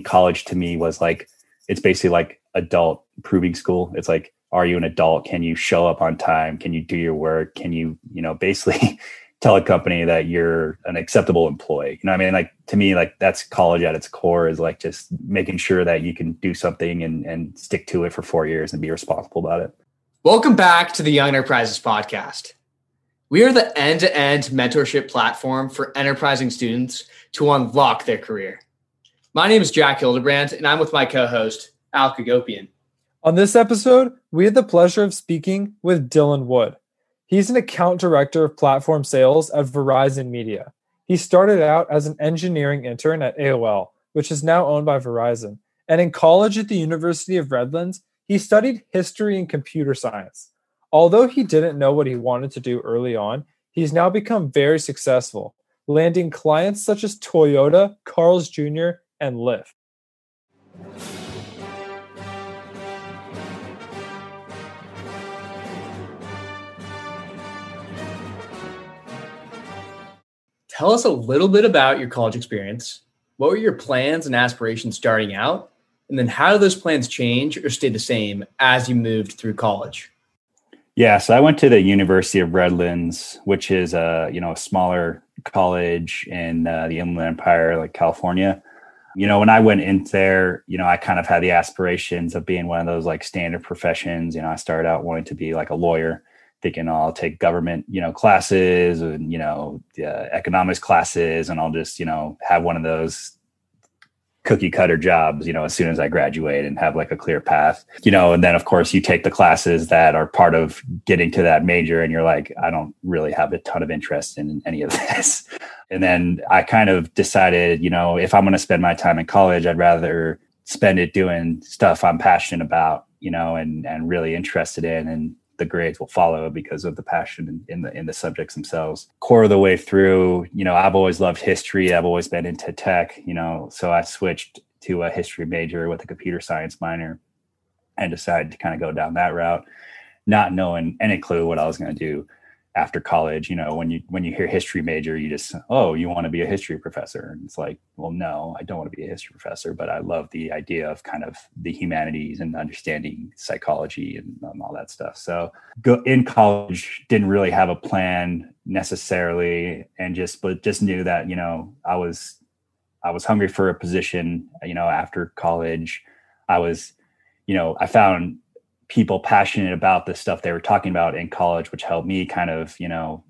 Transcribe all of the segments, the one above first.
college to me was like it's basically like adult proving school. It's like, are you an adult? Can you show up on time? Can you do your work? Can you, you know, basically tell a company that you're an acceptable employee? You know, I mean, like to me, like that's college at its core is like just making sure that you can do something and and stick to it for four years and be responsible about it. Welcome back to the Young Enterprises podcast. We are the end to end mentorship platform for enterprising students to unlock their career. My name is Jack Hildebrand, and I'm with my co host, Al Kagopian. On this episode, we had the pleasure of speaking with Dylan Wood. He's an account director of platform sales at Verizon Media. He started out as an engineering intern at AOL, which is now owned by Verizon. And in college at the University of Redlands, he studied history and computer science. Although he didn't know what he wanted to do early on, he's now become very successful, landing clients such as Toyota, Carl's Jr., and Lyft. Tell us a little bit about your college experience. What were your plans and aspirations starting out? And then how do those plans change or stay the same as you moved through college? Yeah, so I went to the University of Redlands, which is a you know a smaller college in uh, the Inland Empire, like California. You know, when I went in there, you know, I kind of had the aspirations of being one of those like standard professions. You know, I started out wanting to be like a lawyer, thinking oh, I'll take government, you know, classes and you know, uh, economics classes, and I'll just you know have one of those cookie cutter jobs, you know, as soon as I graduate and have like a clear path, you know, and then of course you take the classes that are part of getting to that major and you're like, I don't really have a ton of interest in any of this. And then I kind of decided, you know, if I'm going to spend my time in college, I'd rather spend it doing stuff I'm passionate about, you know, and, and really interested in. And the grades will follow because of the passion in, the in the subjects themselves. Core of the way through, you know, I've always loved history. I've always been into tech, you know, so I switched to a history major with a computer science minor and decided to kind of go down that route, not knowing any clue what I was going to do after college you know when you when you hear history major you just oh you want to be a history professor. And it's like well no i don't want to be a history professor but i love the idea of kind of the humanities and understanding psychology and um, all that stuff. So go in college didn't really have a plan necessarily and just but just knew that you know i was i was hungry for a position you know after college. I was you know i found people passionate about the stuff they were talking about in college, which helped me kind of, you know,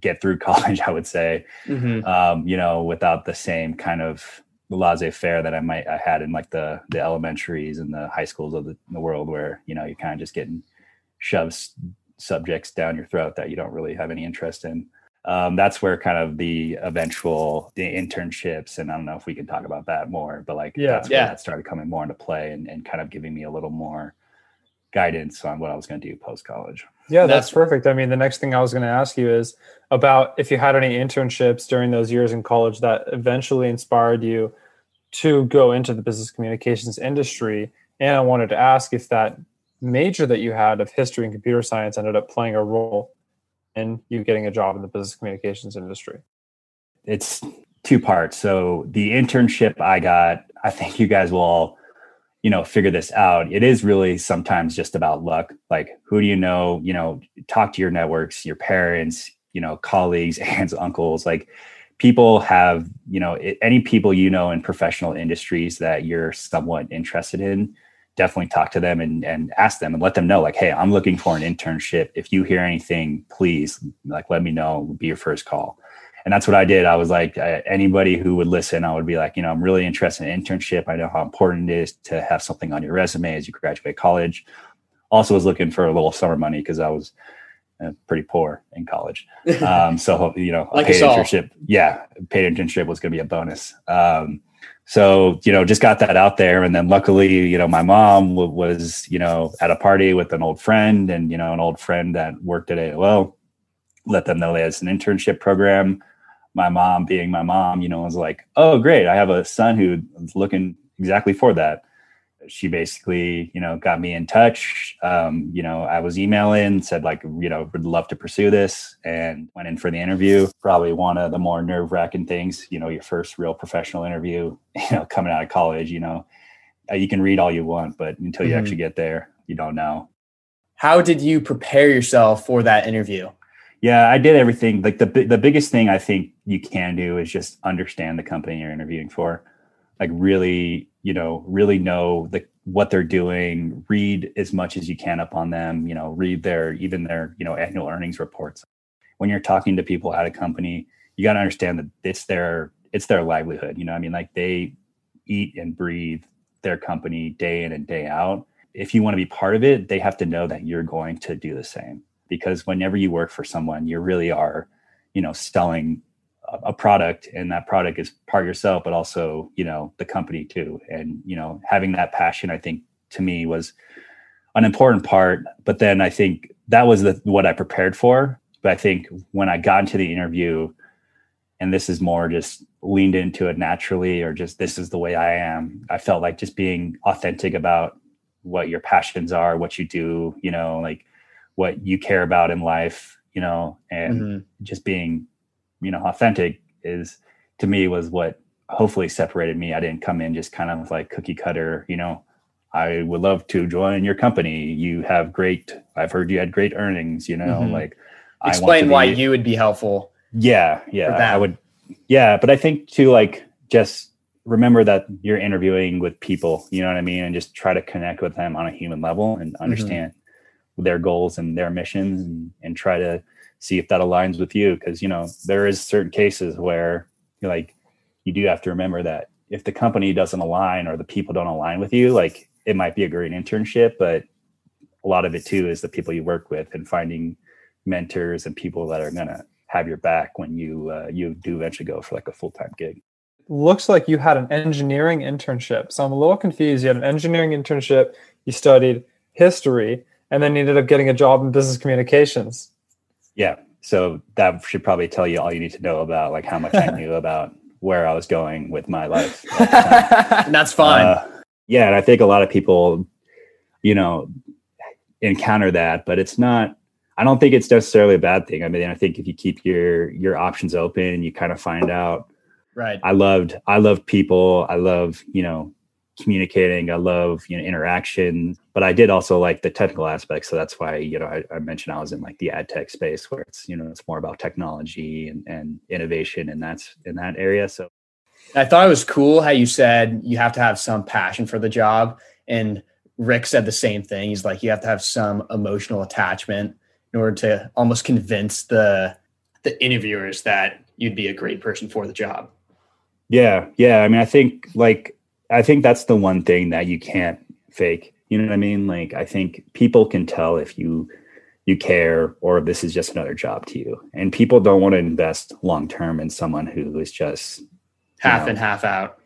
get through college, I would say, mm-hmm. um, you know, without the same kind of laissez faire that I might I had in like the the elementaries and the high schools of the, the world where, you know, you're kind of just getting shoves subjects down your throat that you don't really have any interest in. Um, that's where kind of the eventual the internships and I don't know if we can talk about that more, but like yeah, that's yeah. that started coming more into play and, and kind of giving me a little more guidance on what I was going to do post college. Yeah, that's, that's perfect. I mean, the next thing I was going to ask you is about if you had any internships during those years in college that eventually inspired you to go into the business communications industry. And I wanted to ask if that major that you had of history and computer science ended up playing a role in you getting a job in the business communications industry. It's two parts. So the internship I got, I think you guys will all you know figure this out. It is really sometimes just about luck. Like who do you know? You know talk to your networks your parents you know colleagues aunts uncles. Like people have you know any people you know in professional industries that you're somewhat interested in definitely talk to them and, and ask them and let them know like hey i'm looking for an internship. If you hear anything please like let me know. Be your first call and that's what I did. I was like, uh, anybody who would listen, I would be like, you know, I'm really interested in internship. I know how important it is to have something on your resume as you graduate college. Also, was looking for a little summer money because I was uh, pretty poor in college. Um, so you know, like paid internship, yeah, paid internship was going to be a bonus. Um, so you know, just got that out there, and then luckily, you know, my mom w- was you know at a party with an old friend, and you know, an old friend that worked at AOL. Let them know they had an internship program my mom being my mom, you know, was like, oh, great. I have a son who's looking exactly for that. she basically, you know, got me in touch. Um, you know, I was emailing, said like, you know, would love to pursue this, and went in for the interview. Probably one of the more nerve wracking things. You know, your first real professional interview. You know, coming out of college. You know, uh, you can read all you want, but until you mm-hmm. actually get there, you don't know. How did you prepare yourself for that interview? Yeah, I did everything. Like the the biggest thing I think you can do is just understand the company you're interviewing for. Like really, you know, really know the what they're doing, read as much as you can up on them, you know, read their even their, you know, annual earnings reports. When you're talking to people at a company, you got to understand that it's their it's their livelihood, you know, I mean like they eat and breathe their company day in and day out. If you want to be part of it, they have to know that you're going to do the same because whenever you work for someone, you really are, you know, selling a, product and that product is part yourself, but also, you know, the company too. And, you know, having that passion, I think to me was an important part. But then I think that was the, what I prepared for. But I think when I got into the interview, and this is more just leaned into it naturally, or just this is the way I am, I felt like just being authentic about what your passions are, what you do, you know, like what you care about in life, you know, and mm-hmm. just being, you know, authentic is to me was what hopefully separated me. I didn't come in just kind of like cookie cutter, you know, I would love to join your company. You have great, I've heard you had great earnings, you know, mm-hmm. like explain why you would be helpful. Yeah. Yeah. I would, yeah. But I think to like just remember that you're interviewing with people, you know what I mean? And just try to connect with them on a human level and mm-hmm. understand. Mm-hmm their goals and their missions and, and try to see if that aligns with you. Because you know there is certain cases where like you do have to remember that if the company doesn't align or the people don't align with you like it might be a great internship but a lot of it too is the people you work with and finding mentors and people that are going to have your back when you uh, you do eventually go for like a full-time gig. Looks like you had an engineering internship. So i'm a little confused. You had an engineering internship you studied history and then ended up getting a job in business communications. Yeah. So that should probably tell you all you need to know about like how much I knew about where I was going with my life. That's fine. Uh, yeah, and I think a lot of people, you know, encounter that, but it's not. I don't think it's necessarily a bad thing. I mean, I think if you keep your your options open, you kind of find out. Right. I loved I love people. I love you know communicating. I love you know interaction, but I did also like the technical aspects. So that's why you know I, I, mentioned I was in like the ad tech space where it's you know it's more about technology and, and innovation, and that's in that area. So I thought it was cool how you said you have to have some passion for the job, and Rick said the same thing. He's like you have to have some emotional attachment in order to almost convince the the interviewers that you'd be a great person for the job. Yeah, yeah. I mean, I think like I think that's the one thing that you can't fake. You know what I mean? Like I think people can tell if you you care or if this is just another job to you. And people don't want to invest long term in someone who is just half know, and half out.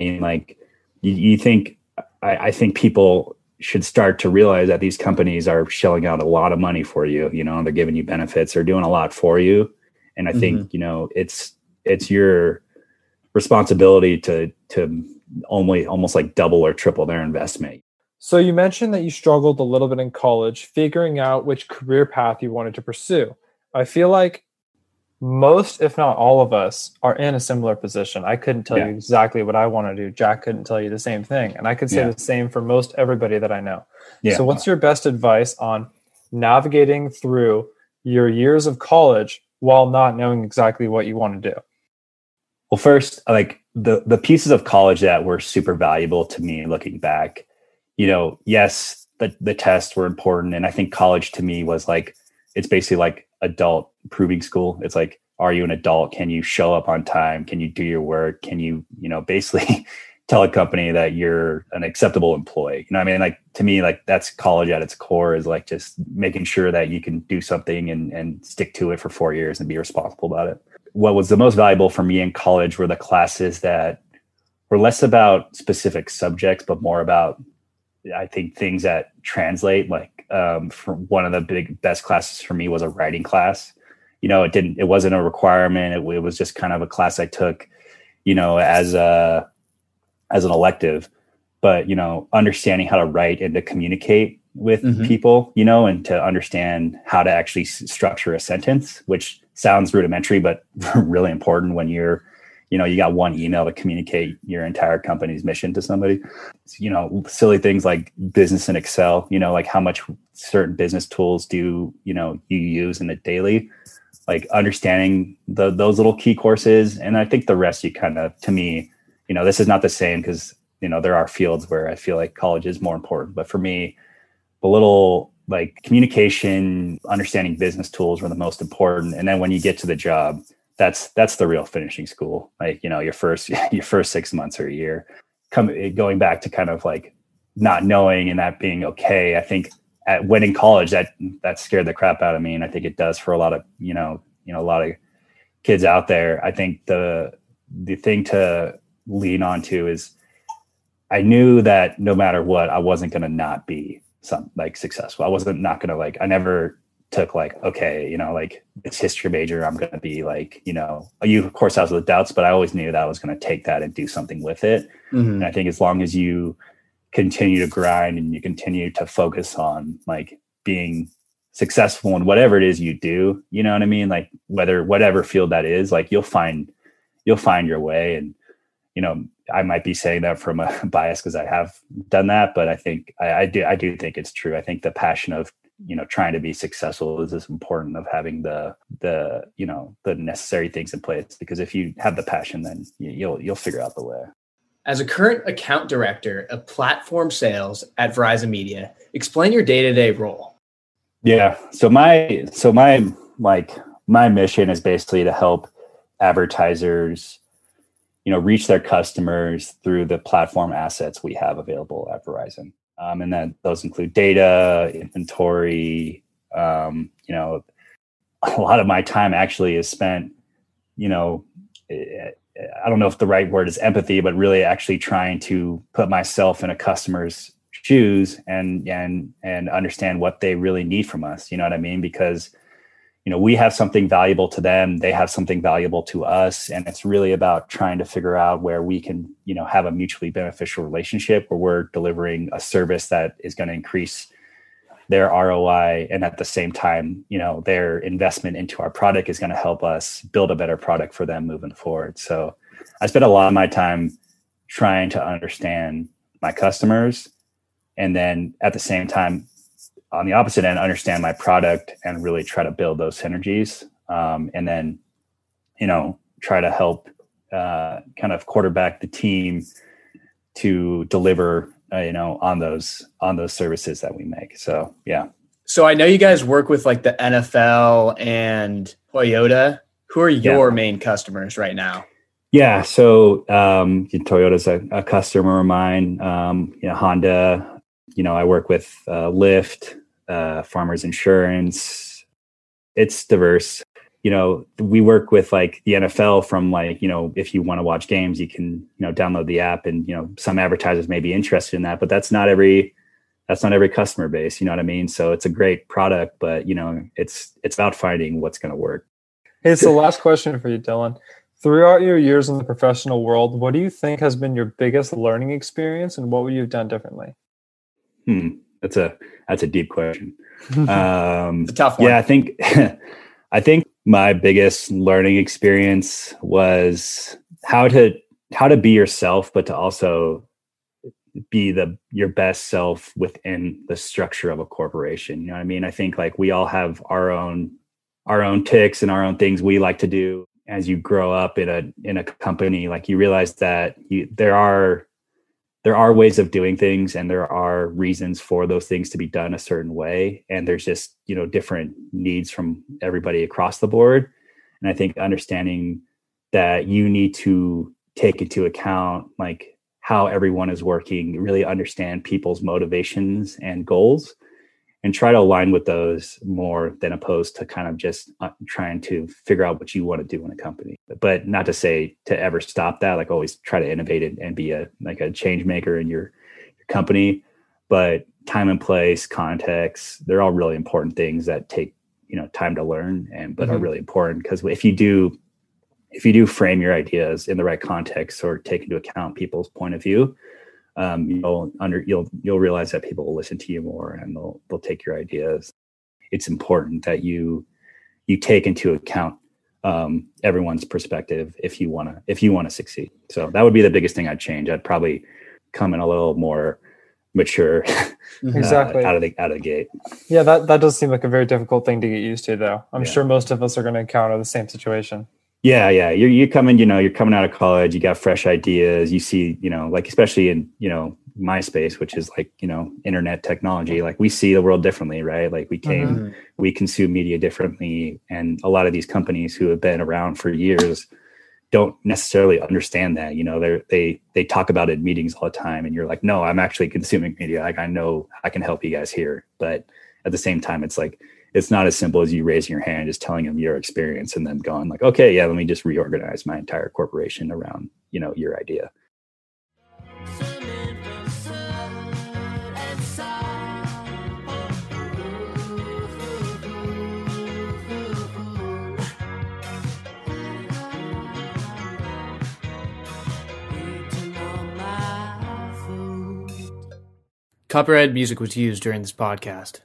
And like you, you think I, I think people should start to realize that these companies are shelling out a lot of money for you, you know, they're giving you benefits, they're doing a lot for you. And I think, mm-hmm. you know, it's it's your responsibility to to only almost like double or triple their investment. So you mentioned that you struggled a little bit in college figuring out which career path you wanted to pursue. I feel like most, if not all of us, are in a similar position. I couldn't tell yeah. you exactly what I want to do. Jack couldn't tell you the same thing. And I could say yeah. the same for most everybody that I know. Yeah. So, what's your best advice on navigating through your years of college while not knowing exactly what you want to do? Well, first, like the the pieces of college that were super valuable to me looking back, you know, yes, the the tests were important, and I think college to me was like it's basically like adult proving school. It's like, are you an adult? Can you show up on time? Can you do your work? Can you, you know, basically tell a company that you're an acceptable employee? You know, I mean, like to me, like that's college at its core is like just making sure that you can do something and and stick to it for four years and be responsible about it what was the most valuable for me in college were the classes that were less about specific subjects, but more about, I think, things that translate. Like, um, for one of the big best classes for me was a writing class. You know, it didn't, it wasn't a requirement. It, it was just kind of a class I took, you know, as a as an elective. but you know understanding how to write and to communicate with Mhm. people you know and to understand how to actually s- structure a sentence which sounds rudimentary but really important when you're you know you got one email to communicate your entire company's mission to somebody. You know silly things like business in excel you know like how much certain business tools do you know you use in a daily? Like understanding the those little key courses and i think the rest you kind of to me you know this is not the same because you know there are fields where i feel like college is more important but for me the little like communication understanding business tools were the most important. And then when you get to the job that's that's the real finishing school. Like you know your first your first six months or a year. Come eh, going back to kind of like not knowing and that being okay i think at when in college that that scared the crap out of me. And i think it does for a lot of you know you know a lot of kids out there. I think the the thing to lean on to is i knew that no matter what i wasn't going to not be some like successful i wasn't not going to like i never took like okay you know like it's history major i'm going to be like you know you of course I was with doubts but i always knew that i was going to take that and do something with it Mhm. and I think as long as you continue to grind and you continue to focus on like being successful in whatever it is you do, you know what I mean? Like whether whatever field that is, like you'll find you'll find your way. And you know, I might be saying that from a bias because I have done that, but I think I, I do I do think it's true. I think the passion of you know trying to be successful is as important of having the the you know the necessary things in place because if you have the passion then you, you'll you'll figure out the way As a current account director of platform sales at Verizon Media, explain your day to day role. Yeah. So my so my like my mission is basically to help advertisers, you know, reach their customers through the platform assets we have available at Verizon. Um, and then those include data, inventory. Um, you know, a lot of my time actually is spent, you know, eh, I don't know if the right word is empathy, but really actually trying to put myself in a customer's shoes and and and understand what they really need from us you know what i mean because you know we have something valuable to them they have something valuable to us and it's really about trying to figure out where we can you know have a mutually beneficial relationship where we're delivering a service that is going to increase their ROI and at the same time you know their investment into our product is going to help us build a better product for them moving forward. So i spend a lot of my time trying to understand my customers and then at the same time on the opposite end understand my product and really try to build those synergies um, and then you know try to help uh, kind of quarterback the team to deliver uh, you know on those on those services that we make so yeah So I know you guys work with like the NFL and Toyota. Who are your main customers right now? Yeah, so um, Toyota's a, a customer of mine. Um, you know, Honda. You know, I work with uh, Lyft, uh, Farmers Insurance. It's diverse. You know, we work with like the NFL from like you know, if you want to watch games, you can you know download the app, and you know, some advertisers may be interested in that, but that's not every that's not every customer base. You know what I mean? So it's a great product, but you know, it's it's about finding what's going to work. Hey, so last question for you, Dylan. Throughout your years in the professional world, what do you think has been your biggest learning experience and what would you have done differently? Hmm, that's a that's a deep question. Um, It's a tough one. yeah, I think I think my biggest learning experience was how to how to be yourself, but to also be the your best self within the structure of a corporation. You know what I mean? I think like we all have our own our own ticks and our own things we like to do as you grow up in a in a company like you realize that you there are there are ways of doing things and there are reasons for those things to be done a certain way. And there's just you know different needs from everybody across the board. And i think understanding that you need to take into account like how everyone is working really understand people's motivations and goals and try to align with those more than opposed to kind of just uh, trying to figure out what you want to do in a company but not to say to ever stop that like always try to innovate it and be a like a change maker in your, your company but time and place context they're all really important things that take you know time to learn and but are Mhm. really important because if you do if you do frame your ideas in the right context or take into account people's point of view um, you'll under you'll you'll realize that people will listen to you more and they'll they'll take your ideas. It's important that you you take into account um, everyone's perspective if you want to if you want to succeed. So that would be the biggest thing I'd change. I'd probably come in a little more mature Mm-hmm. exactly uh, out of the out of the gate. Yeah, that that does seem like a very difficult thing to get used to, though. I'm Yeah. sure most of us are going to encounter the same situation. Yeah, yeah. You're you coming, you know, you're coming out of college, you got fresh ideas, you see, you know, like especially in, you know, MySpace, which is like, you know, internet technology, like we see the world differently, right? Like we came, Mhm. we consume media differently. And a lot of these companies who have been around for years don't necessarily understand that. You know, they're they they talk about it in meetings all the time. And you're like, no, I'm actually consuming media. Like I know I can help you guys here. But at the same time, it's like it's not as simple as you raising your hand, just telling them your experience and then going like, okay, yeah, let me just reorganize my entire corporation around, you know, your idea. Copyrighted music was used during this podcast.